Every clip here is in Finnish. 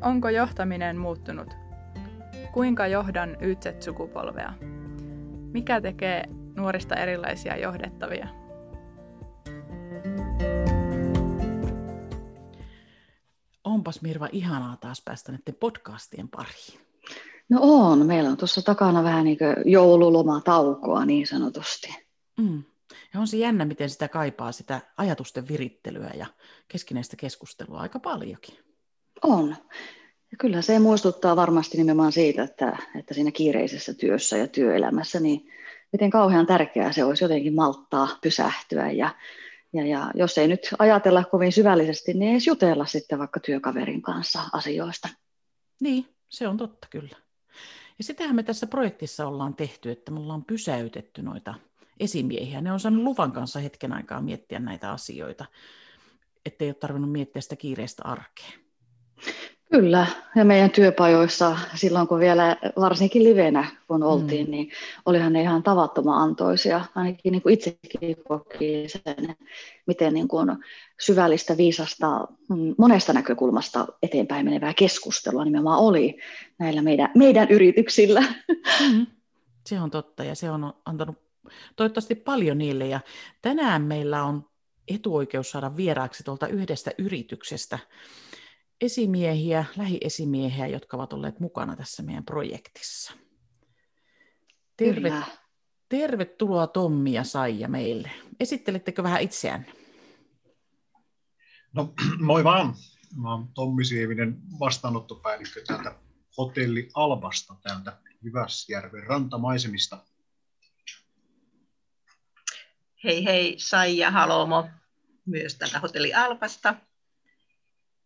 Onko johtaminen muuttunut? Kuinka johdan YZ-sukupolvea? Mikä tekee nuorista erilaisia johdettavia? Onpas Mirva ihanaa taas päästä näiden podcastien pariin. No on, meillä on tuossa takana vähän niin kuin joululomataukoa niin sanotusti. Mm. Ja on se jännä, miten sitä kaipaa, sitä ajatusten virittelyä ja keskinäistä keskustelua aika paljonkin. On. Ja kyllä se muistuttaa varmasti nimenomaan siitä, että, että siinä kiireisessä työssä ja työelämässä, niin miten kauhean tärkeää se olisi jotenkin malttaa, pysähtyä ja, ja, ja jos ei nyt ajatella kovin syvällisesti, niin ei jutella sitten vaikka työkaverin kanssa asioista. Niin, se on totta kyllä. Ja sitähän me tässä projektissa ollaan tehty, että me ollaan pysäytetty noita esimiehiä. Ne on saanut luvan kanssa hetken aikaa miettiä näitä asioita, ettei ole tarvinnut miettiä sitä kiireistä arkea. Kyllä, ja meidän työpajoissa silloin kun vielä varsinkin livenä kun oltiin, mm. niin olihan ne ihan tavattoman antoisia. Ainakin niin kuin itsekin koki sen, miten niin kuin syvällistä, viisasta, mm, monesta näkökulmasta eteenpäin menevää keskustelua nimenomaan oli näillä meidän, meidän yrityksillä. Mm. Se on totta, ja se on antanut toivottavasti paljon niille. Ja tänään meillä on etuoikeus saada vieraaksi tuolta yhdestä yrityksestä esimiehiä, lähiesimiehiä, jotka ovat olleet mukana tässä meidän projektissa. Terve, tervetuloa Tommi ja Saija meille. Esittelettekö vähän itseään? No moi vaan. Mä oon Tommi Sievinen, vastaanottopäällikkö täältä Hotelli Albasta, täältä Jyväsjärven rantamaisemista. Hei hei, Saija Halomo myös täältä Hotelli Alpasta.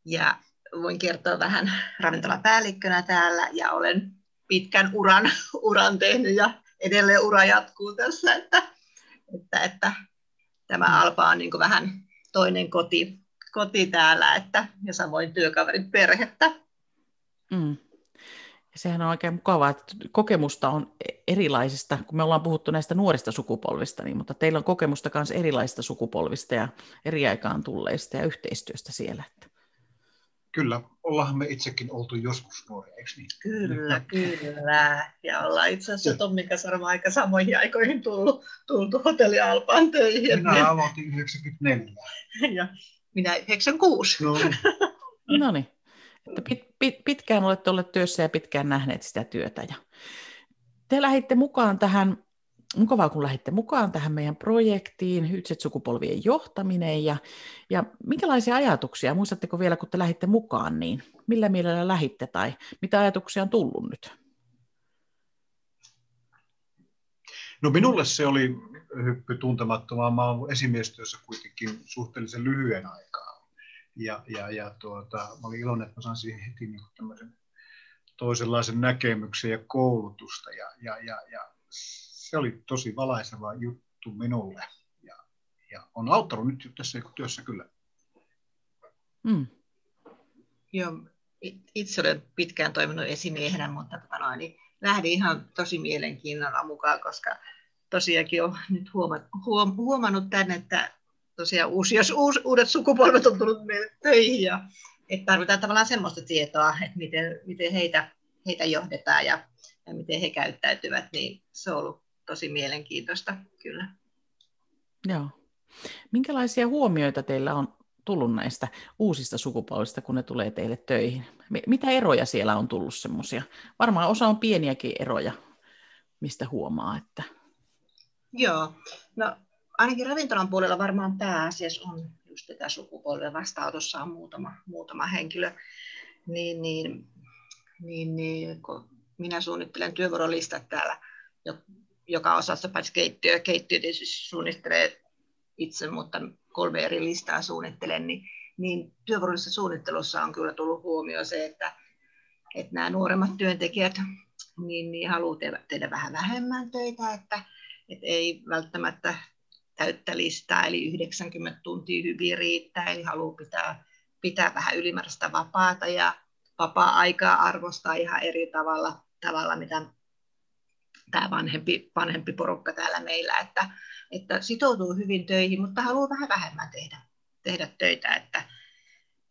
Ja voin kertoa vähän ravintolapäällikkönä täällä ja olen pitkän uran, uran tehnyt ja edelleen ura jatkuu tässä, että, että, että tämä Alpa on niin vähän toinen koti, koti täällä että, ja samoin työkaverin perhettä. Mm. Sehän on oikein mukavaa, että kokemusta on erilaisista, kun me ollaan puhuttu näistä nuorista sukupolvista, niin, mutta teillä on kokemusta myös erilaisista sukupolvista ja eri aikaan tulleista ja yhteistyöstä siellä. Että. Kyllä, ollaan me itsekin oltu joskus nuoria, eikö niin? Kyllä, kyllä. Ja ollaan itse asiassa Tommin kanssa aika samoihin aikoihin tullut, tultu hotelli Alpaan töihin. Minä aloitin 94. Ja minä 96. No niin. no niin. Että pit, pit, pitkään olette olleet työssä ja pitkään nähneet sitä työtä. Ja te lähditte mukaan tähän, mukavaa kun lähditte mukaan tähän meidän projektiin, Hytset sukupolvien johtaminen. Ja, ja minkälaisia ajatuksia, muistatteko vielä kun te lähditte mukaan, niin millä mielellä lähitte tai mitä ajatuksia on tullut nyt? No minulle se oli hyppy tuntemattomaa. Mä olen esimiestyössä kuitenkin suhteellisen lyhyen aikaa ja, ja, ja tuota, mä olin iloinen, että mä sain siihen heti niin tämmöisen toisenlaisen näkemyksen ja koulutusta. Ja, ja, ja, ja se oli tosi valaiseva juttu minulle. Ja, ja on auttanut nyt tässä työssä kyllä. Mm. Joo, itse olen pitkään toiminut esimiehenä, mutta tota noin, niin lähdin ihan tosi mielenkiinnolla mukaan, koska tosiaankin olen nyt huomannut, huomannut tämän, että tosiaan uusi, jos uus, uudet sukupolvet on tullut meille töihin ja että tarvitaan tavallaan semmoista tietoa, että miten, miten heitä, heitä johdetaan ja, ja miten he käyttäytyvät, niin se on ollut tosi mielenkiintoista kyllä. Joo. Minkälaisia huomioita teillä on tullut näistä uusista sukupolvista, kun ne tulee teille töihin? Mitä eroja siellä on tullut semmoisia? Varmaan osa on pieniäkin eroja, mistä huomaa, että... Joo, no ainakin ravintolan puolella varmaan pääasiassa on just tätä sukupolven vastaanotossa on muutama, muutama henkilö, niin, niin, niin, niin kun minä suunnittelen työvuorolistat täällä, joka osassa paitsi keittiö, keittiö tietysti suunnittelee itse, mutta kolme eri listaa suunnittelen, niin, niin työvuorollisessa suunnittelussa on kyllä tullut huomioon se, että, että nämä nuoremmat työntekijät niin, niin haluaa tehdä, tehdä vähän vähemmän töitä, että, että ei välttämättä täyttä listaa, eli 90 tuntia hyvin riittää, eli haluaa pitää, pitää vähän ylimääräistä vapaata ja vapaa-aikaa arvostaa ihan eri tavalla, tavalla mitä tämä vanhempi, vanhempi porukka täällä meillä, että, että sitoutuu hyvin töihin, mutta haluaa vähän vähemmän tehdä, tehdä töitä, että,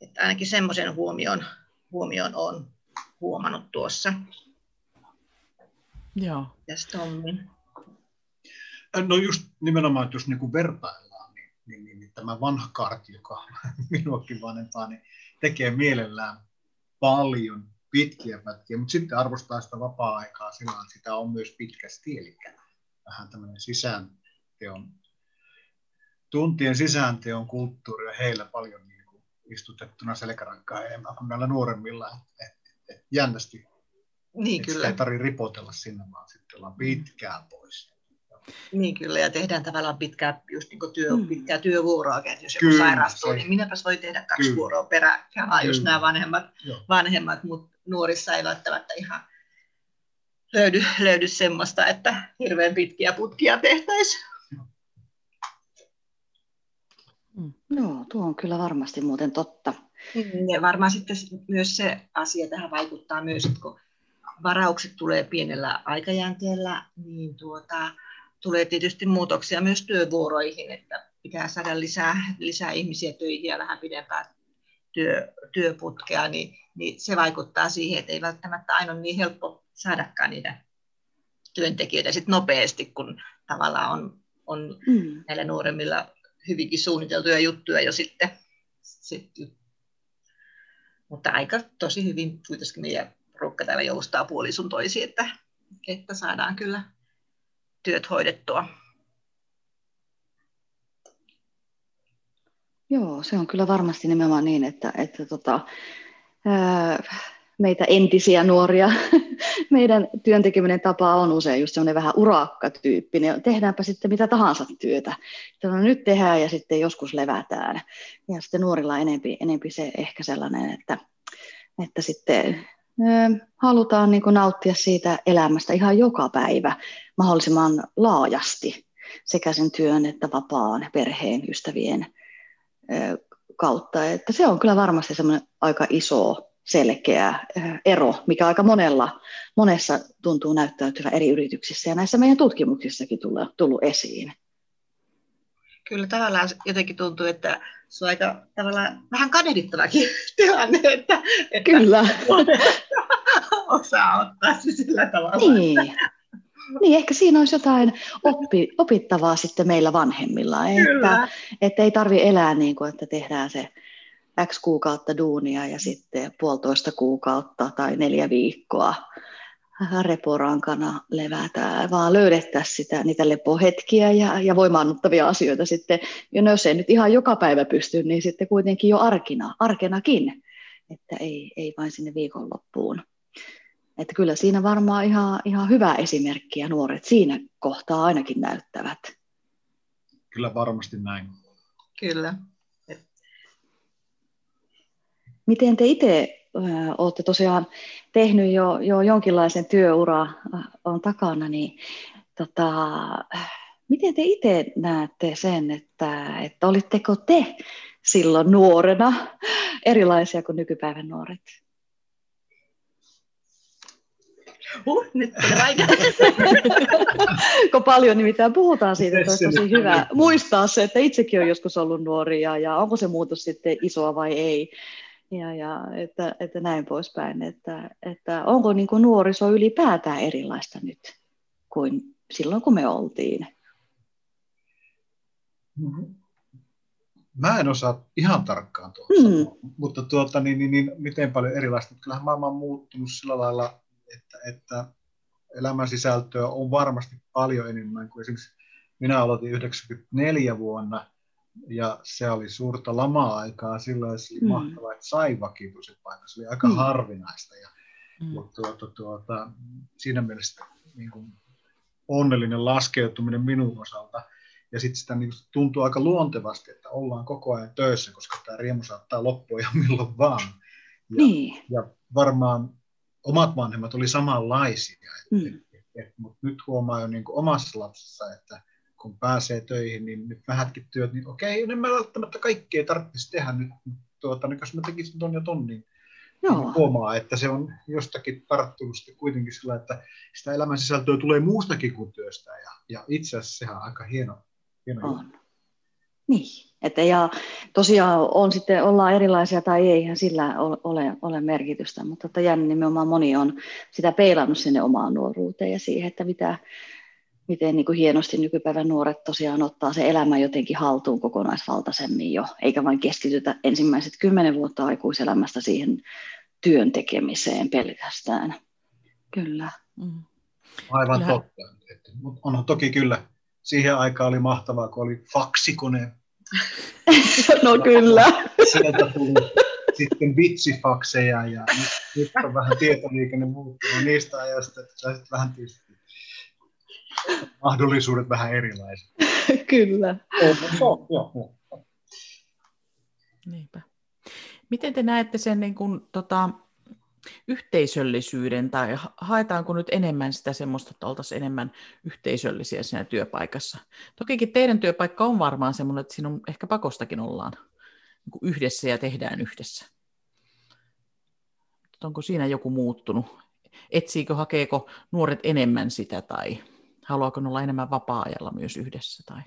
että ainakin semmoisen huomion, huomioon olen huomannut tuossa. Joo. Mitäs Tommi? No just nimenomaan, että jos niin kuin vertaillaan, niin, niin, niin, niin tämä vanha kartti, joka minuakin vanhempaa, niin tekee mielellään paljon pitkiä pätkiä, mutta sitten arvostaa sitä vapaa-aikaa sillä sitä on myös pitkästi, eli vähän tämmöinen sisäänteon, tuntien sisäänteon kulttuuri on heillä paljon niin kuin istutettuna selkärankaa enemmän kuin näillä nuoremmilla, että et, et jännästi Niin et kyllä. ei tarvitse ripotella sinne, vaan sitten ollaan pitkään pois. Niin kyllä, ja tehdään tavallaan pitkää, just niin kuin työ, Mm. pitkää työvuoroa, että jos joku sairastuu, se- niin minäpäs voi tehdä kaksi Kyllä. vuoroa peräkkäin, Kyllä. nämä vanhemmat, Joo. vanhemmat, mutta nuorissa ei välttämättä ihan löydy, löydy semmoista, että hirveän pitkiä putkia tehtäisiin. Joo, tuo on kyllä varmasti muuten totta. Ja varmaan sitten myös se asia tähän vaikuttaa myös, että kun varaukset tulee pienellä aikajänteellä, niin tuota, tulee tietysti muutoksia myös työvuoroihin, että pitää saada lisää, lisää ihmisiä töihin ja vähän pidempää työ, työputkea, niin, niin se vaikuttaa siihen, että ei välttämättä aina ole niin helppo saadakaan niitä työntekijöitä sit nopeasti, kun tavallaan on, on Mm. näillä nuoremmilla hyvinkin suunniteltuja juttuja jo sitten. sitten. Mutta aika tosi hyvin kuitenkin meidän porukka täällä joustaa puolisun toisiin, että, että saadaan kyllä työt hoidettua. Joo, se on kyllä varmasti nimenomaan niin, että, että tota, meitä entisiä nuoria, meidän työntekeminen tapa on usein just semmoinen vähän urakkatyyppinen. Tehdäänpä sitten mitä tahansa työtä. No, nyt tehdään ja sitten joskus levätään. Ja sitten nuorilla enempi, enempi se ehkä sellainen, että, että sitten halutaan niin kuin nauttia siitä elämästä ihan joka päivä mahdollisimman laajasti sekä sen työn että vapaan, perheen, ystävien kautta. Että se on kyllä varmasti semmoinen aika iso, selkeä ero, mikä aika monella, monessa tuntuu näyttäytyvän eri yrityksissä ja näissä meidän tutkimuksissakin tulee, tullut esiin. Kyllä tavallaan jotenkin tuntuu, että se on aika tavallaan vähän kadehdittavakin tilanne, että, että Kyllä. osaa ottaa se sillä tavalla. Niin. Niin, ehkä siinä olisi jotain oppi, opittavaa sitten meillä vanhemmilla, että, että ei tarvi elää niin kuin, että tehdään se X kuukautta duunia ja sitten puolitoista kuukautta tai neljä viikkoa reporankana levätään, vaan löydettäisiin sitä, niitä lepohetkiä ja, ja voimaannuttavia asioita sitten. Ja jos ei nyt ihan joka päivä pysty, niin sitten kuitenkin jo arkina, arkenakin, että ei, ei vain sinne viikonloppuun. Että kyllä siinä varmaan ihan, ihan hyvä esimerkki ja nuoret siinä kohtaa ainakin näyttävät. Kyllä varmasti näin. Kyllä. Miten te itse olette tosiaan tehnyt jo, jo jonkinlaisen työura on takana, niin tota, miten te itse näette sen, että, että olitteko te silloin nuorena erilaisia kuin nykypäivän nuoret? Huh, nyt. Kun paljon nimittäin puhutaan siitä, että olisi tosi hyvä muistaa se, että itsekin on joskus ollut nuoria ja onko se muutos sitten isoa vai ei. Ja, ja että, että näin poispäin, että, että onko niin kuin nuoriso ylipäätään erilaista nyt kuin silloin, kun me oltiin? Mä en osaa ihan tarkkaan Hmm. sanoa, mutta tuota, niin, niin, niin, miten paljon erilaista. Kyllähän maailma on muuttunut sillä lailla, että, että elämän sisältöä on varmasti paljon enemmän kuin esimerkiksi minä aloitin 94 vuonna ja se oli suurta lama-aikaa silloin, se oli Mm. mahtavaa, että sai vakituisen paikan. Se oli aika Mm. harvinaista ja Mm. ja tuota, tuota, siinä mielessä niin kuin onnellinen laskeutuminen minun osalta. Ja sitten sitä niin tuntuu aika luontevasti, että ollaan koko ajan töissä, koska tämä riemu saattaa loppua ihan milloin vaan. Ja, Niin. ja varmaan omat vanhemmat oli samanlaisia. Mm. Et, et, et, mutta nyt huomaa jo niin kuin omassa lapsessa, että kun pääsee töihin, niin nyt vähätkin työt, niin okei, en mä välttämättä kaikkea tarvitsisi tehdä nyt. Tuota, niin jos mä tekisin ton ja ton, niin Joo. niin huomaa, että se on jostakin tarttunut kuitenkin sillä, että sitä elämän sisältöä tulee muustakin kuin työstä. Ja, ja itse asiassa sehän on aika hieno, hieno juttu. Niin. Että ja tosiaan on sitten, ollaan erilaisia tai ei, eihän sillä ole, ole merkitystä, mutta että jännä nimenomaan moni on sitä peilannut sinne omaan nuoruuteen ja siihen, että mitä, miten niin kuin hienosti nykypäivän nuoret tosiaan ottaa se elämä jotenkin haltuun kokonaisvaltaisemmin jo, eikä vain keskitytä ensimmäiset kymmenen vuotta aikuiselämästä siihen työn tekemiseen pelkästään. Kyllä. Mm. Aivan kyllä. totta. onhan toki kyllä, siihen aikaan oli mahtavaa, kun oli faksikone. No kyllä. Sieltä tuli sitten vitsifakseja ja nyt, nyt on vähän tietoliikenne muuttunut niistä ajoista, että saisit vähän tietysti mahdollisuudet vähän erilaiset. Kyllä. Joo, Niinpä. Miten te näette sen niin kuin, tota, yhteisöllisyyden, tai haetaanko nyt enemmän sitä semmoista, että oltaisiin enemmän yhteisöllisiä siinä työpaikassa? Tokikin teidän työpaikka on varmaan semmoinen, että siinä on ehkä pakostakin ollaan niin yhdessä ja tehdään yhdessä. Onko siinä joku muuttunut? Etsiikö, hakeeko nuoret enemmän sitä, tai haluaako olla enemmän vapaa-ajalla myös yhdessä? Tai?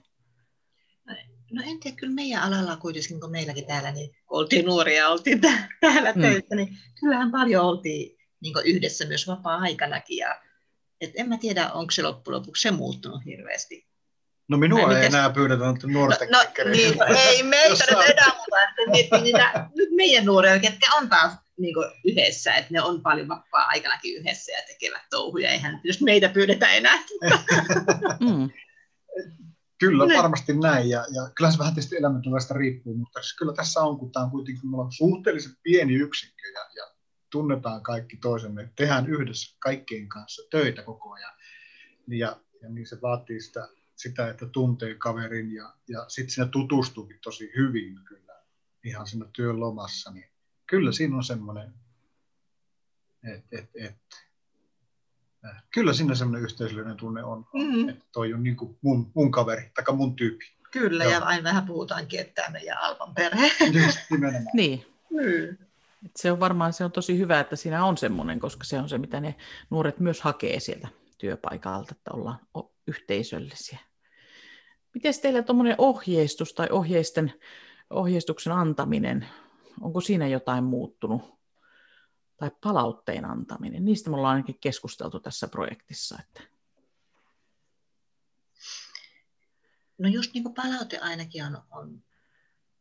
No en tiedä, kyllä meidän alalla kuitenkin, kun meilläkin täällä, niin kun oltiin nuoria, oltiin täällä mm. töissä, niin kyllähän paljon oltiin niin yhdessä myös vapaa-aikanakin. Ja, et en mä tiedä, onko se loppujen lopuksi se muuttunut hirveästi. No minua ei mitäs... enää pyydetä nuorten no, no, niin, ei meitä nyt enää, mutta että niitä, nyt meidän nuoria, ketkä on taas niin yhdessä, että ne on paljon vapaa-aikanakin yhdessä ja tekevät touhuja, eihän jos meitä pyydetä enää. mm. Kyllä, ne. varmasti näin. Ja, ja kyllä se vähän tietysti elämäntilanteesta riippuu, mutta siis kyllä tässä on, kun tämä on kuitenkin me suhteellisen pieni yksikkö ja, ja tunnetaan kaikki toisemme, tehdään yhdessä kaikkien kanssa töitä koko ajan. Ja, ja niin se vaatii sitä, sitä että tuntee kaverin ja, ja sitten siinä tutustuukin tosi hyvin kyllä ihan siinä työn lomassa. Niin kyllä siinä on semmoinen, että et, et, kyllä siinä semmoinen yhteisöllinen tunne on, mm-hmm. että toi on niin kuin mun, mun kaveri, tai mun tyyppi. Kyllä, Joo. ja aina vähän puhutaankin, että tämä meidän Alpan perhe. niin. Mm. Se on varmaan se on tosi hyvä, että siinä on semmoinen, koska se on se, mitä ne nuoret myös hakee sieltä työpaikalta, että ollaan yhteisöllisiä. Miten teillä tuommoinen ohjeistus tai ohjeisten, ohjeistuksen antaminen, onko siinä jotain muuttunut? Tai palautteen antaminen. Niistä me ollaan ainakin keskusteltu tässä projektissa. Että... No just niin kuin palaute ainakin on, on,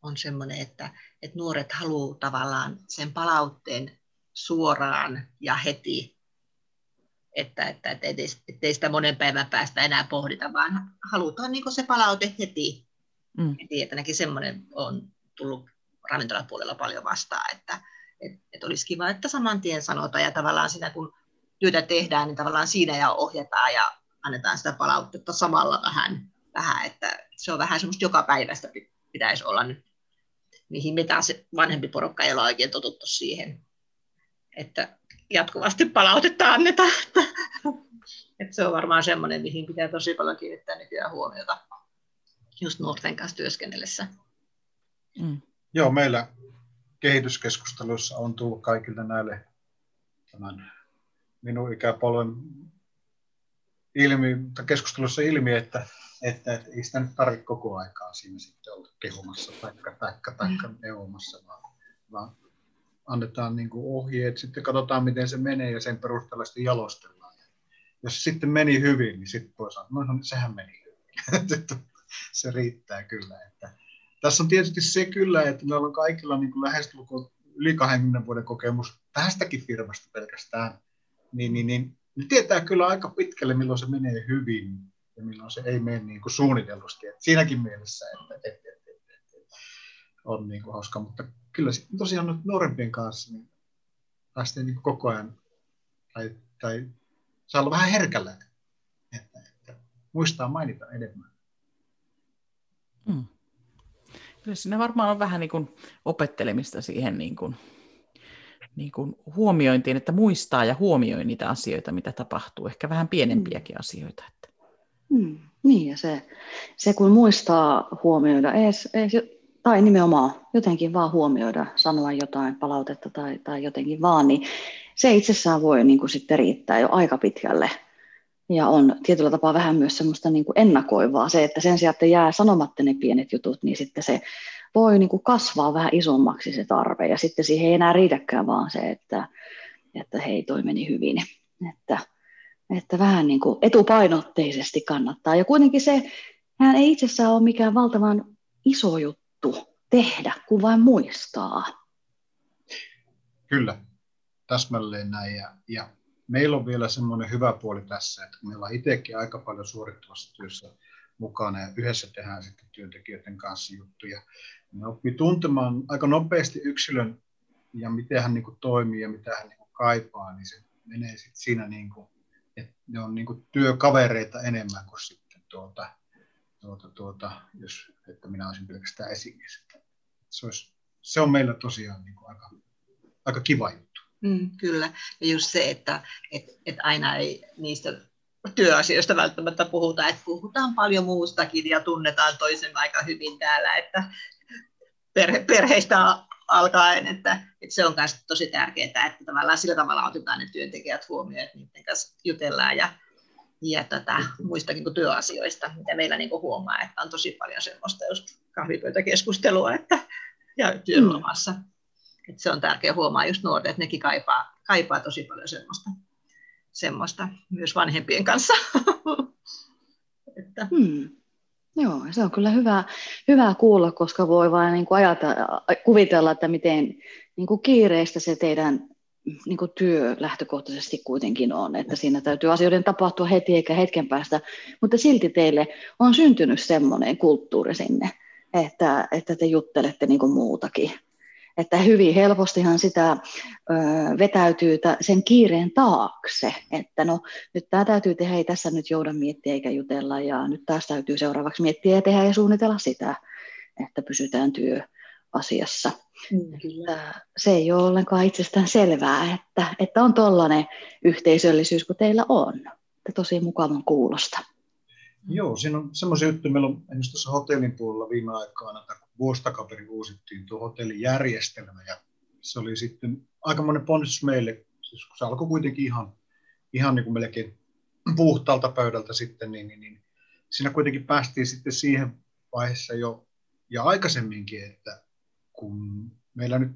on semmoinen, että, että nuoret haluaa tavallaan sen palautteen suoraan ja heti, että, että, että ettei, ettei sitä monen päivän päästä enää pohdita, vaan halutaan niin se palaute heti. Mm. heti. Että semmoinen on tullut ravintolapuolella paljon vastaan, että, että et olisi kiva, että saman tien sanotaan ja tavallaan siinä kun työtä tehdään, niin tavallaan siinä ja ohjataan ja annetaan sitä palautetta samalla vähän, vähän että se on vähän semmoista joka päivästä pitäisi olla nyt, mihin mitä se vanhempi porukka ei ole oikein totuttu siihen, että jatkuvasti palautetta annetaan. että se on varmaan semmoinen, mihin pitää tosi paljon kiinnittää nykyään huomiota just nuorten kanssa työskennellessä. Mm. Joo, meillä kehityskeskusteluissa on tullut kaikille näille tämän minun ikäpolven ilmi, keskustelussa ilmi, että, että, että ei sitä nyt tarvitse koko aikaa siinä sitten olla kehumassa tai taikka, taikka mm. neuvomassa, vaan, vaan annetaan niin kuin ohjeet, sitten katsotaan miten se menee ja sen perusteella sitten jalostellaan. Ja jos sitten meni hyvin, niin sitten voi sanoa, no, no sehän meni hyvin. se riittää kyllä. Että, tässä on tietysti se kyllä, että meillä on kaikilla niin kuin lähestulkoon yli 20 vuoden kokemus tästäkin firmasta pelkästään, niin, niin, niin niin tietää kyllä aika pitkälle, milloin se menee hyvin ja milloin se ei mene niin kuin suunnitellusti. Et siinäkin mielessä, että et, et, et, et, et, on niin kuin hauska, mutta kyllä sitten tosiaan nyt nuorempien kanssa niin päästään niin koko ajan, tai, tai saa olla vähän herkällä, että, että muistaa mainita enemmän. Mm. Kyllä siinä varmaan on vähän niin kuin opettelemista siihen niin kuin, niin kuin huomiointiin, että muistaa ja huomioi niitä asioita, mitä tapahtuu, ehkä vähän pienempiäkin mm. asioita. Että. Mm, niin, ja se, se kun muistaa huomioida, ees, ees, tai nimenomaan jotenkin vaan huomioida, sanoa jotain palautetta tai, tai jotenkin vaan, niin se itsessään voi niin kuin sitten riittää jo aika pitkälle ja on tietyllä tapaa vähän myös semmoista niin kuin ennakoivaa se, että sen sijaan, että jää sanomatta ne pienet jutut, niin sitten se voi niin kuin kasvaa vähän isommaksi se tarve ja sitten siihen ei enää riitäkään vaan se, että, että hei toi meni hyvin. Että, että vähän niin kuin etupainotteisesti kannattaa. Ja kuitenkin se, hän ei itsessään ole mikään valtavan iso juttu tehdä, kun vain muistaa. Kyllä, täsmälleen näin. Ja, ja meillä on vielä semmoinen hyvä puoli tässä, että meillä on itsekin aika paljon suorittavassa työssä mukana ja yhdessä tehdään sitten työntekijöiden kanssa juttuja. Me oppii tuntemaan aika nopeasti yksilön ja miten hän niin kuin toimii ja mitä hän niin kuin kaipaa, niin se menee sitten siinä, niin kuin, että ne on niin kuin työkavereita enemmän kuin sitten tuota, tuota, tuota, jos, että minä olisin pelkästään esimies. Se, olisi, se on meillä tosiaan niin kuin aika, aika kiva juttu. Mm, kyllä, ja just se, että et, et aina ei niistä työasioista välttämättä puhuta, että puhutaan paljon muustakin ja tunnetaan toisen aika hyvin täällä, että perhe, perheistä alkaen, että, että se on myös tosi tärkeää, että tavallaan sillä tavalla otetaan ne työntekijät huomioon, että niiden kanssa jutellaan ja, ja tätä, muistakin kuin työasioista, mitä meillä niin huomaa, että on tosi paljon semmoista just kahvipöytäkeskustelua että, ja työlomassa. Mm. Että se on tärkeää huomaa just nuoret, että nekin kaipaa, kaipaa tosi paljon semmoista, semmoista myös vanhempien kanssa. että. Hmm. Joo, se on kyllä hyvä, hyvä kuulla, koska voi vain niin kuin kuvitella, että miten niin kuin kiireistä se teidän niin kuin työ lähtökohtaisesti kuitenkin on, että siinä täytyy asioiden tapahtua heti eikä hetken päästä, mutta silti teille on syntynyt semmoinen kulttuuri sinne, että, että te juttelette niin kuin muutakin että hyvin helpostihan sitä ö, vetäytyy sen kiireen taakse, että no nyt tämä täytyy tehdä, ei tässä nyt jouda miettiä eikä jutella ja nyt taas täytyy seuraavaksi miettiä ja tehdä ja suunnitella sitä, että pysytään työasiassa. Mm, kyllä. Se ei ole ollenkaan itsestään selvää, että, että on tuollainen yhteisöllisyys kuin teillä on. Että tosi mukavan kuulosta. Joo, siinä on semmoisia juttuja, meillä on esimerkiksi tuossa hotellin puolella viime aikoina, vuosi takaperin uusittiin tuo hotelijärjestelmä ja se oli sitten aikamoinen ponnistus meille, siis kun se alkoi kuitenkin ihan, ihan niin kuin melkein puhtaalta pöydältä sitten, niin, niin, niin siinä kuitenkin päästiin sitten siihen vaiheessa jo ja aikaisemminkin, että kun meillä nyt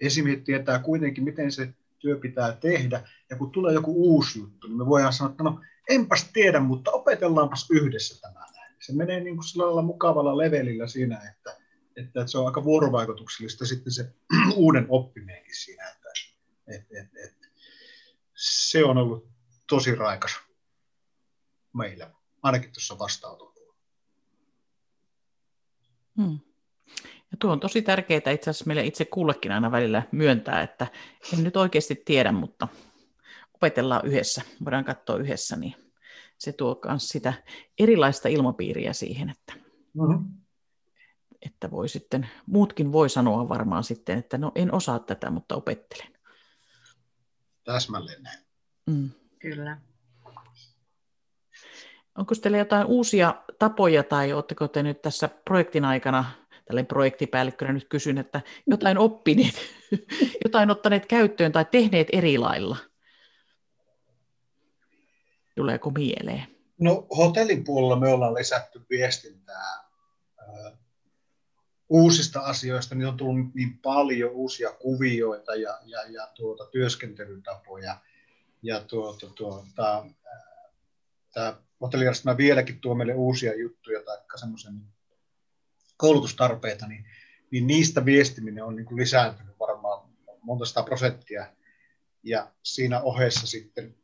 esimiehet tietää kuitenkin, miten se työ pitää tehdä, ja kun tulee joku uusi juttu, niin me voidaan sanoa, että no enpäs tiedä, mutta opetellaanpas yhdessä tämä se menee niin kuin sillä mukavalla levelillä siinä, että, että, se on aika vuorovaikutuksellista sitten se uuden oppiminenkin siinä, että, että, että, että se on ollut tosi raikas meillä, ainakin tuossa vastaanotolla. Hmm. Ja tuo on tosi tärkeää itse asiassa meille itse kullekin aina välillä myöntää, että en nyt oikeasti tiedä, mutta opetellaan yhdessä, voidaan katsoa yhdessä, niin se tuo myös sitä erilaista ilmapiiriä siihen, että, mm-hmm. että voi sitten, muutkin voi sanoa varmaan sitten, että no en osaa tätä, mutta opettelen. Täsmälleen näin. Mm. Kyllä. Onko teillä jotain uusia tapoja tai oletteko te nyt tässä projektin aikana, tällainen projektipäällikkönä nyt kysyn, että jotain oppineet, jotain ottaneet käyttöön tai tehneet eri lailla? Tuleeko mieleen? No hotellin puolella me ollaan lisätty viestintää uusista asioista, niin on tullut niin paljon uusia kuvioita ja, ja, ja tuota, työskentelytapoja. Ja tuota, tuota, tämä hotellijärjestelmä vieläkin tuo meille uusia juttuja tai semmoisen koulutustarpeita, niin, niin niistä viestiminen on niin kuin lisääntynyt varmaan monta sata prosenttia. Ja siinä ohessa sitten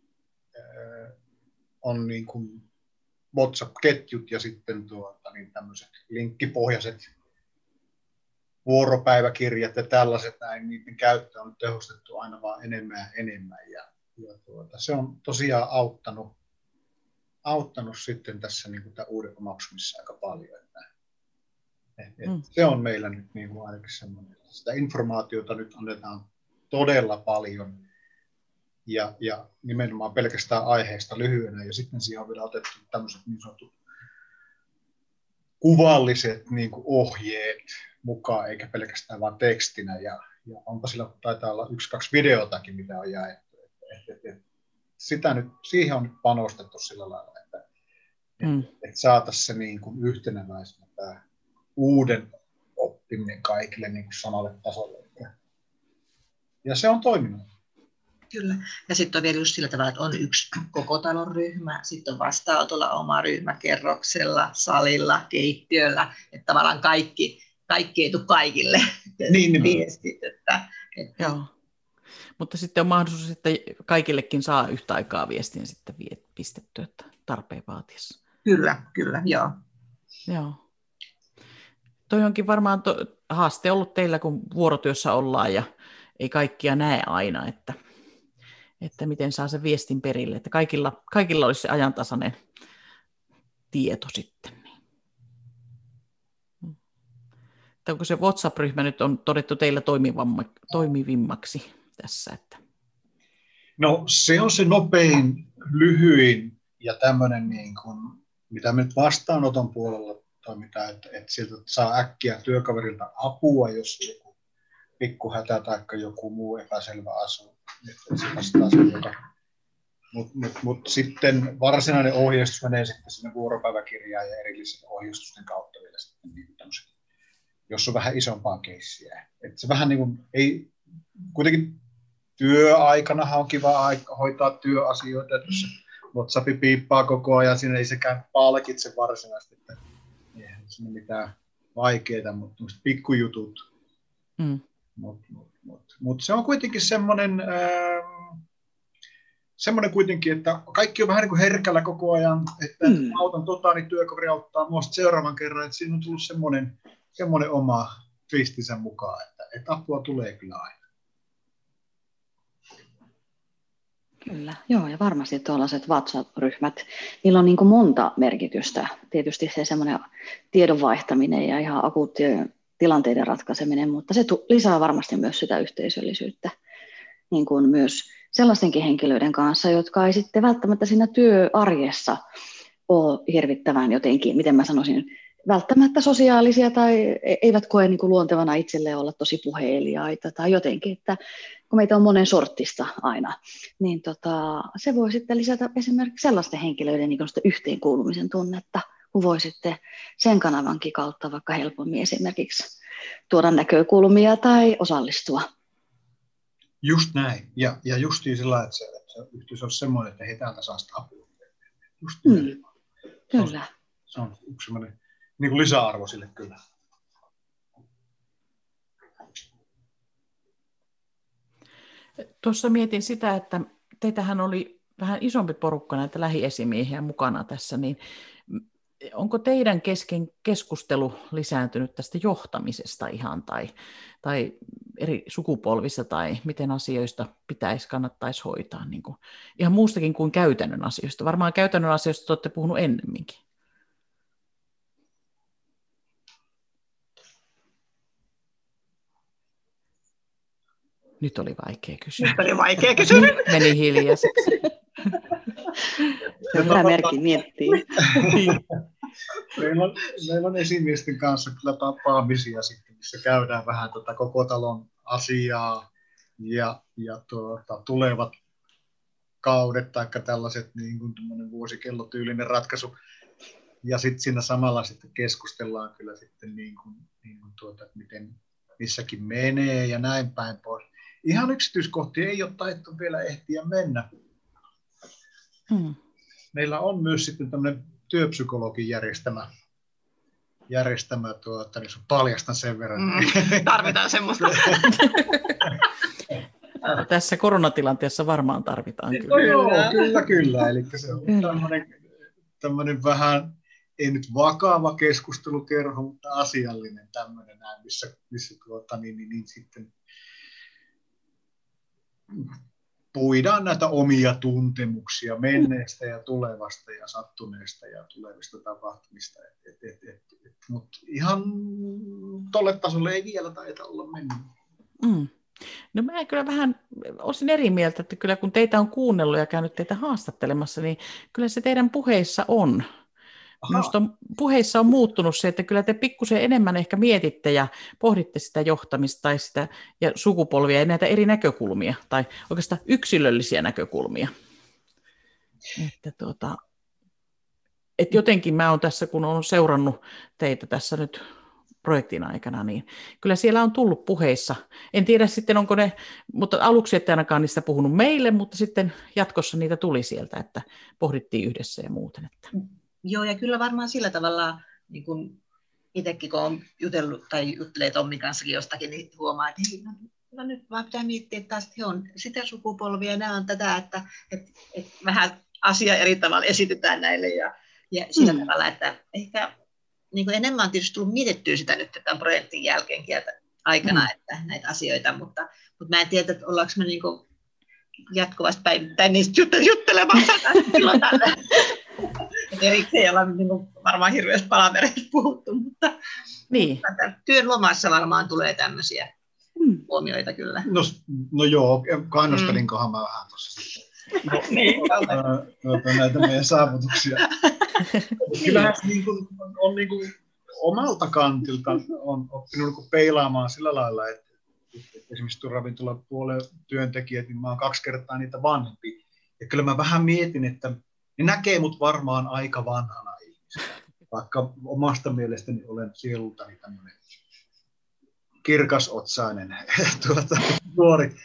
on niin kuin WhatsApp-ketjut ja sitten tuota, niin tämmöiset linkkipohjaiset vuoropäiväkirjat ja tällaiset näin, niiden käyttö on tehostettu aina vaan enemmän ja enemmän. Ja, ja tuota, se on tosiaan auttanut, auttanut sitten tässä niin kuin tämän uuden omaksumisessa aika paljon. Että, et, et mm. Se on meillä nyt niin kuin ainakin semmoinen, että sitä informaatiota nyt annetaan todella paljon ja, ja nimenomaan pelkästään aiheesta lyhyenä. Ja sitten siihen on vielä otettu tämmöiset niin sanotut kuvalliset niin kuin ohjeet mukaan, eikä pelkästään vain tekstinä. Ja, ja onpa sillä, taitaa olla yksi, kaksi videotakin, mitä on jaettu. Et, et, et, et, sitä nyt, siihen on nyt panostettu sillä lailla, että, mm. että, että saataisiin se niin kuin yhteneväisenä tämä uuden oppiminen kaikille niin kuin samalle tasolle. Ja se on toiminut. Kyllä. Ja sitten on vielä just sillä tavalla, että on yksi koko talon ryhmä, sitten on vastaanotolla oma ryhmä kerroksella, salilla, keittiöllä, että tavallaan kaikki, kaikki ei tule kaikille niin, niin. viestit. Että, että... Joo. Mutta sitten on mahdollisuus, että kaikillekin saa yhtä aikaa viestin sitten pistettyä, että tarpeen vaatiessa. Kyllä, kyllä, joo. Joo. Toi onkin varmaan to, haaste ollut teillä, kun vuorotyössä ollaan ja ei kaikkia näe aina, että, että miten saa sen viestin perille, että kaikilla, kaikilla olisi se ajantasainen tieto sitten. Että onko se WhatsApp-ryhmä nyt on todettu teillä toimivimmaksi tässä? Että... No se on se nopein, lyhyin ja tämmöinen, niin kuin, mitä me nyt vastaanoton puolella toimitaan, että, että sieltä saa äkkiä työkaverilta apua, jos joku pikkuhätä tai joku muu epäselvä asu. Että joka... Mutta mut, mut sitten varsinainen ohjeistus menee sitten sinne vuoropäiväkirjaan ja erillisen ohjeistusten kautta vielä sitten niin jos on vähän isompaa keissiä. Et se vähän niin kuin, ei, kuitenkin työaikana on kiva aika hoitaa työasioita, että jos WhatsApp piippaa koko ajan, siinä ei sekään palkitse varsinaisesti, että eihän sinne mitään vaikeita, mutta pikkujutut. Mm. Mut, mut, mut se on kuitenkin semmoinen, äh, semmoinen kuitenkin, että kaikki on vähän niin kuin herkällä koko ajan, että mm. autan tota, niin työkaveri auttaa mua seuraavan kerran, että siinä on tullut semmoinen, semmoinen oma twistinsä mukaan, että, että apua tulee kyllä aina. Kyllä, joo, ja varmasti tuollaiset WhatsApp-ryhmät, niillä on niin kuin monta merkitystä. Tietysti se semmoinen tiedon vaihtaminen ja ihan akuuttien tilanteiden ratkaiseminen, mutta se lisää varmasti myös sitä yhteisöllisyyttä niin kuin myös sellaistenkin henkilöiden kanssa, jotka ei sitten välttämättä siinä työarjessa ole hirvittävän jotenkin, miten mä sanoisin, välttämättä sosiaalisia tai e-, eivät koe niin kuin luontevana itselleen olla tosi puheilijaita tai jotenkin, että kun meitä on monen sortista aina, niin tota, se voi sitten lisätä esimerkiksi sellaisten henkilöiden niin yhteenkuulumisen tunnetta, kun voi sitten sen kanavankin kautta vaikka helpommin esimerkiksi tuoda näkökulmia tai osallistua. Just näin. Ja, ja justiin sillä että se, että se yhteys on semmoinen, että he täältä saa sitä apua. Just mm. Kyllä. Se on, se on yksi semmoinen niin kuin lisäarvo sille kyllä. Tuossa mietin sitä, että teitähän oli vähän isompi porukka näitä lähiesimiehiä mukana tässä, niin onko teidän kesken keskustelu lisääntynyt tästä johtamisesta ihan tai, tai eri sukupolvissa tai miten asioista pitäisi, kannattaisi hoitaa niin kuin, ihan muustakin kuin käytännön asioista? Varmaan käytännön asioista olette puhunut ennemminkin. Nyt oli vaikea kysymys. Nyt oli vaikea kysymys. Meni hiljaiseksi. Hyvä merkki miettii. meillä, on, meillä on esimiesten kanssa kyllä tapaamisia sitten, missä käydään vähän tuota koko talon asiaa ja, ja tuota, tulevat kaudet tai tällaiset niin kuin vuosikellotyylinen ratkaisu. Ja sitten siinä samalla sitten keskustellaan kyllä sitten niin kuin, niin kuin tuota, että miten missäkin menee ja näin päin pois ihan yksityiskohtia ei ole taittu vielä ehtiä mennä. Hmm. Meillä on myös sitten tämmöinen työpsykologin järjestämä, järjestämä tuota, niin paljastan sen verran. Mm, tarvitaan semmoista. Tässä koronatilanteessa varmaan tarvitaan. Kyllä. Joo, kyllä, kyllä. Eli se on tämmöinen, tämmöinen vähän, ei nyt vakava keskustelukerho, mutta asiallinen tämmöinen näin, missä, missä tuota, niin, niin, niin, sitten puidaan näitä omia tuntemuksia menneestä ja tulevasta ja sattuneesta ja tulevista tapahtumista. Mutta ihan tolle tasolle ei vielä taita olla mennyt. Mm. No mä kyllä vähän olisin eri mieltä, että kyllä kun teitä on kuunnellut ja käynyt teitä haastattelemassa, niin kyllä se teidän puheissa on Minusta puheissa on muuttunut se, että kyllä te pikkusen enemmän ehkä mietitte ja pohditte sitä johtamista tai sitä, ja sukupolvia ja näitä eri näkökulmia, tai oikeastaan yksilöllisiä näkökulmia. Että tuota, et jotenkin mä oon tässä, kun olen seurannut teitä tässä nyt projektin aikana, niin kyllä siellä on tullut puheissa. En tiedä sitten, onko ne, mutta aluksi ette ainakaan niistä puhunut meille, mutta sitten jatkossa niitä tuli sieltä, että pohdittiin yhdessä ja muuten. Että. Joo, ja kyllä varmaan sillä tavalla, niin kun itsekin kun olen jutellut tai juttelee Tommin kanssa jostakin, niin huomaa, että hei, no, no nyt vaan pitää miettiä, että taas he on sitä sukupolvia ja nämä on tätä, että, että, että vähän asia eri tavalla esitetään näille ja, ja sillä mm. tavalla, että ehkä niin kuin enemmän on tietysti tullut mietittyä sitä nyt tämän projektin jälkeenkin aikana, mm. että näitä asioita, mutta, mutta mä en tiedä, että ollaanko me niin kuin jatkuvasti päivittäin niistä juttelemassa silloin erikseen ei olla niin kuin varmaan hirveästi palavereista puhuttu, mutta, niin. mutta työn lomassa varmaan tulee tämmöisiä mm. huomioita kyllä. No, no joo, kannustelinkohan mm. mä vähän tuossa. No, niin, no, näitä meidän saavutuksia. Kyllähän niin kuin, on niin kuin, omalta kantilta on oppinut niin kuin peilaamaan sillä lailla, että, että esimerkiksi tuon ravintolapuolen työntekijät, niin mä oon kaksi kertaa niitä vanhempi. Ja kyllä mä vähän mietin, että ne näkee mut varmaan aika vanhana ihmisenä, vaikka omasta mielestäni olen sielultani tämmöinen kirkasotsainen tuota, nuori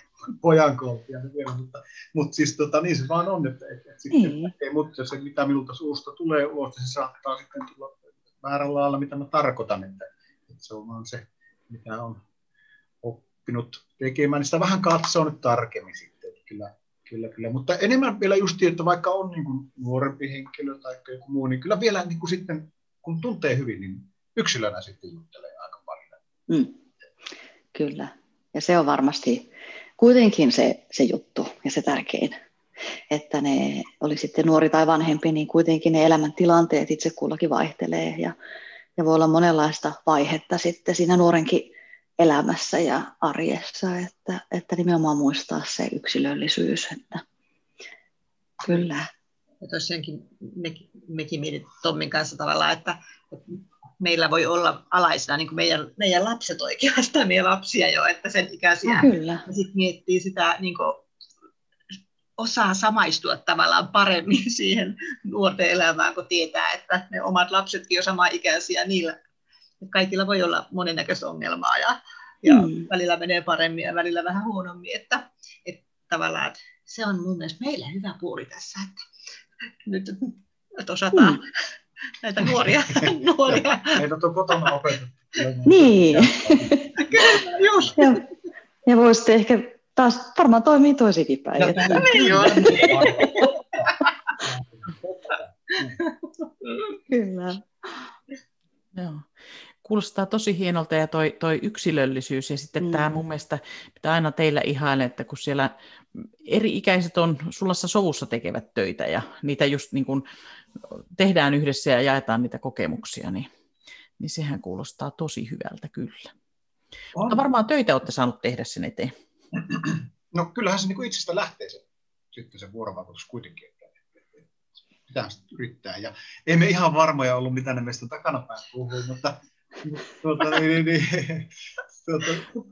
pojankolpia vielä, mutta, mutta siis tota, niin se vaan on, että, että, sitten niin. ei, mutta se mitä minulta suusta tulee ulos, se saattaa sitten tulla väärällä lailla, mitä mä tarkoitan, että, että se on vaan se, mitä on oppinut tekemään, niin sitä vähän katsoo nyt tarkemmin sitten, että kyllä Kyllä, kyllä. Mutta enemmän vielä just, että vaikka on niin kuin nuorempi henkilö tai joku muu, niin kyllä vielä niin kuin sitten, kun tuntee hyvin, niin yksilönä sitten juttelee aika paljon. Mm. Kyllä. Ja se on varmasti kuitenkin se, se juttu ja se tärkein. Että ne oli sitten nuori tai vanhempi, niin kuitenkin ne elämäntilanteet itse kullakin vaihtelee ja, ja voi olla monenlaista vaihetta sitten siinä nuorenkin elämässä ja arjessa, että, että nimenomaan muistaa se yksilöllisyys. Että, kyllä. Ja tosiaankin me, mekin mietit Tommin kanssa tavallaan, että, että meillä voi olla alaisena niin kuin meidän, meidän lapset oikeastaan, meidän lapsia jo, että sen ikäisiä. No, kyllä. Ja sitten miettii sitä, niin kuin, osaa samaistua tavallaan paremmin siihen nuorten elämään, kun tietää, että ne omat lapsetkin on sama ikäisiä, niillä kaikilla voi olla monennäköistä ongelmaa ja, ja mm. välillä menee paremmin ja välillä vähän huonommin. Että, että tavallaan että se on mun mielestä meillä hyvä puoli tässä, että nyt että osataan mm. näitä nuoria. nuoria. Meidät on kotona opetettu. Niin. Kyllä, just. Ja, ja voisitte ehkä taas varmaan toimii toisikin päin. No, että... niin on. Kyllä. Joo. Kuulostaa tosi hienolta ja toi, toi yksilöllisyys ja sitten mm. tämä mun mielestä pitää aina teillä ihailla, että kun siellä eri ikäiset on sulassa sovussa tekevät töitä ja niitä just niin kuin tehdään yhdessä ja jaetaan niitä kokemuksia, niin, niin sehän kuulostaa tosi hyvältä kyllä. On. Mutta varmaan töitä olette saanut tehdä sen eteen. No kyllähän se niin kuin itsestä lähtee se, sitten se vuorovaikutus kuitenkin pitää yrittää. Ja emme ihan varmoja ollut, mitä ne meistä takanapäin puhuu, mutta tuota, niin, niin, niin, tuota,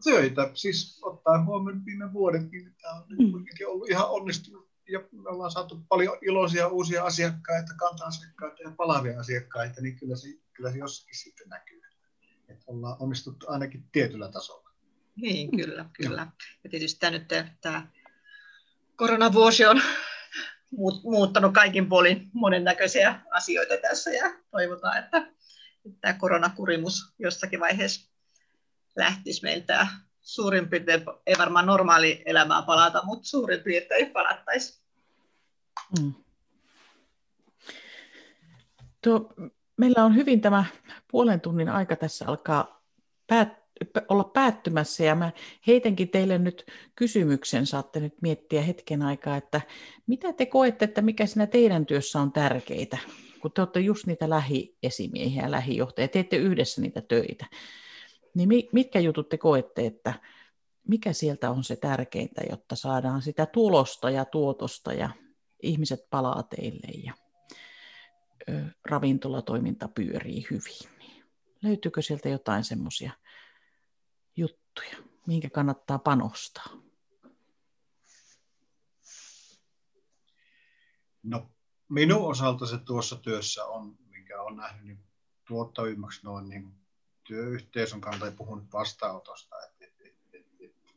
töitä, siis ottaa huomioon viime vuodenkin, tämä on mm. kuitenkin ollut ihan onnistunut ja me ollaan saatu paljon iloisia uusia asiakkaita, kanta-asiakkaita ja palavia asiakkaita, niin kyllä se, kyllä se jossakin sitten näkyy. Että ollaan onnistuttu ainakin tietyllä tasolla. Niin, kyllä, kyllä. Ja tietysti tämä nyt tämä koronavuosi on muuttanut kaikin puolin monennäköisiä asioita tässä ja toivotaan, että tämä koronakurimus jossakin vaiheessa lähtisi meiltä suurin piirtein, ei varmaan normaali elämää palata, mutta suurin piirtein palattaisi. Mm. Tuo, meillä on hyvin tämä puolen tunnin aika tässä alkaa päät, olla päättymässä ja mä heitänkin teille nyt kysymyksen, saatte nyt miettiä hetken aikaa, että mitä te koette, että mikä siinä teidän työssä on tärkeitä, kun te olette just niitä lähiesimiehiä ja lähijohtajia, teette yhdessä niitä töitä, niin mitkä jutut te koette, että mikä sieltä on se tärkeintä, jotta saadaan sitä tulosta ja tuotosta ja ihmiset palaa teille ja ravintolatoiminta pyörii hyvin. Löytyykö sieltä jotain semmoisia juttuja, minkä kannattaa panostaa? No minun osalta se tuossa työssä on, mikä on nähnyt niin tuottavimmaksi noin niin työyhteisön kannalta, ei puhunut vastaanotosta, että, että, että, että, että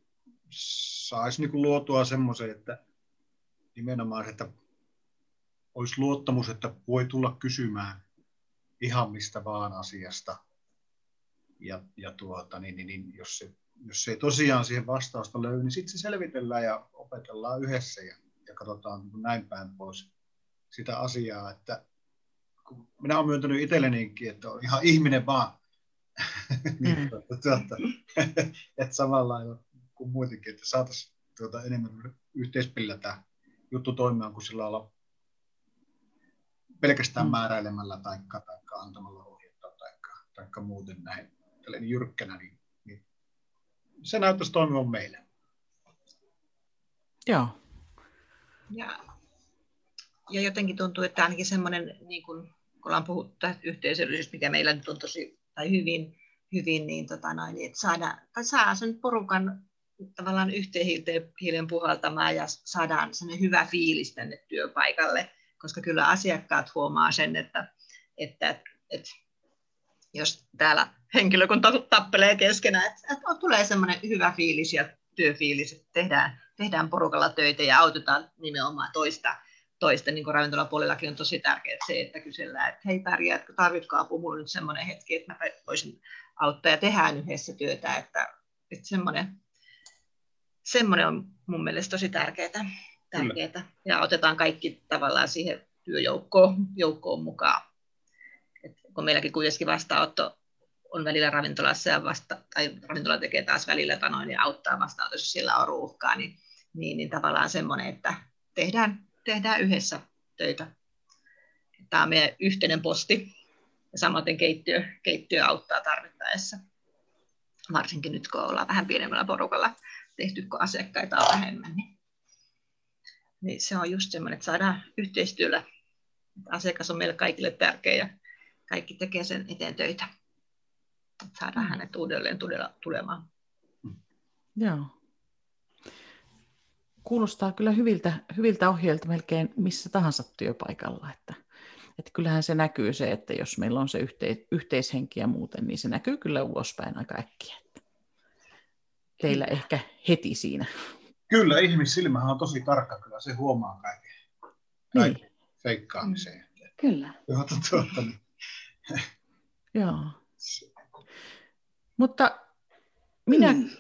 saisi niin luotua semmoisen, että nimenomaan, että olisi luottamus, että voi tulla kysymään ihan mistä vaan asiasta. Ja, ja tuota, niin, niin, niin, jos, se, jos ei tosiaan siihen vastausta löydy, niin sitten se selvitellään ja opetellaan yhdessä ja, ja katsotaan niin näin päin pois sitä asiaa, että kun minä olen myöntänyt itsellenikin, että on ihan ihminen vaan, niin, mm. tuota, että samalla lailla kuin muitakin, että saataisiin tuota, enemmän yhteispillä tämä juttu toimimaan kuin sillä lailla pelkästään mm. määräilemällä tai antamalla ohjetta tai muuten näin jyrkkänä, niin, niin se näyttäisi toimivan meille. Joo. Ja, ja jotenkin tuntuu, että ainakin semmoinen, niin kun, ollaan puhuttu tästä yhteisöllisyydestä, mikä meillä nyt on tosi tai hyvin, hyvin niin, tota noin, niin että saada, tai saa sen porukan tavallaan yhteen hiilen puhaltamaan ja saadaan sellainen hyvä fiilis tänne työpaikalle, koska kyllä asiakkaat huomaa sen, että, että, että, että jos täällä henkilökunta tappelee keskenään, että, että tulee semmoinen hyvä fiilis ja työfiilis, että tehdään, tehdään porukalla töitä ja autetaan nimenomaan toista, toista niin ravintolapuolellakin on tosi tärkeää se, että kysellään, että hei pärjäätkö, tarvitko apua, mulla on nyt semmoinen hetki, että mä voisin auttaa ja tehdään yhdessä työtä, että, että semmoinen, semmoinen on mun mielestä tosi tärkeää, tärkeää. ja otetaan kaikki tavallaan siihen työjoukkoon joukkoon mukaan. Et kun meilläkin kuitenkin vastaanotto on välillä ravintolassa ja vasta, tai ravintola tekee taas välillä tanoin ja auttaa vastaanotossa, jos sillä on ruuhkaa, niin, niin, niin tavallaan semmoinen, että tehdään, tehdään yhdessä töitä. Tämä on meidän yhteinen posti ja samaten keittiö, keittiö auttaa tarvittaessa. Varsinkin nyt, kun ollaan vähän pienemmällä porukalla tehty, kun asiakkaita on vähemmän. Niin, niin se on just semmoinen, että saadaan yhteistyöllä. Asiakas on meille kaikille tärkeä ja kaikki tekee sen eteen töitä. Että saadaan mm. hänet uudelleen tulemaan. Joo. Kuulostaa kyllä hyviltä, hyviltä ohjeilta melkein missä tahansa työpaikalla. Että että kyllähän se näkyy se, että jos meillä on se yhteis- yhteishenki ja muuten, niin se näkyy kyllä ulospäin aika äkkiä. Että teillä kyllä. ehkä heti siinä. Kyllä, ihmissilmähän on tosi tarkka, kyllä se huomaa kaiken, kaiken niin. feikkaamiseen. Kyllä. Tuota, tuota, niin. Joo. Mutta minä mm.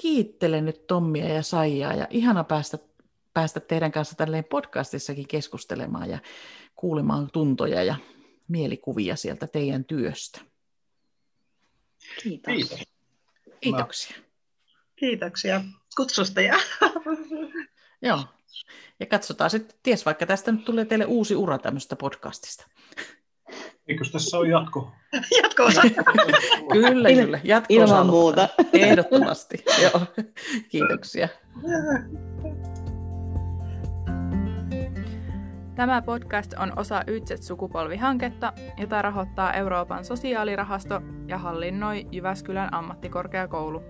Kiittelen nyt Tommia ja Saijaa ja ihana päästä, päästä teidän kanssa tälleen podcastissakin keskustelemaan ja kuulemaan tuntoja ja mielikuvia sieltä teidän työstä. Kiitos. Kiitos. Kiitoksia. Kiitoksia kutsusta. Ja... Joo. Ja katsotaan sitten, ties vaikka tästä nyt tulee teille uusi ura tämmöistä podcastista. Eikö tässä ole jatko? jatko kyllä, kyllä. Jatko Ilman muuta. Ehdottomasti. Joo. Kiitoksia. Tämä podcast on osa YTSET-sukupolvihanketta, jota rahoittaa Euroopan sosiaalirahasto ja hallinnoi Jyväskylän ammattikorkeakoulu.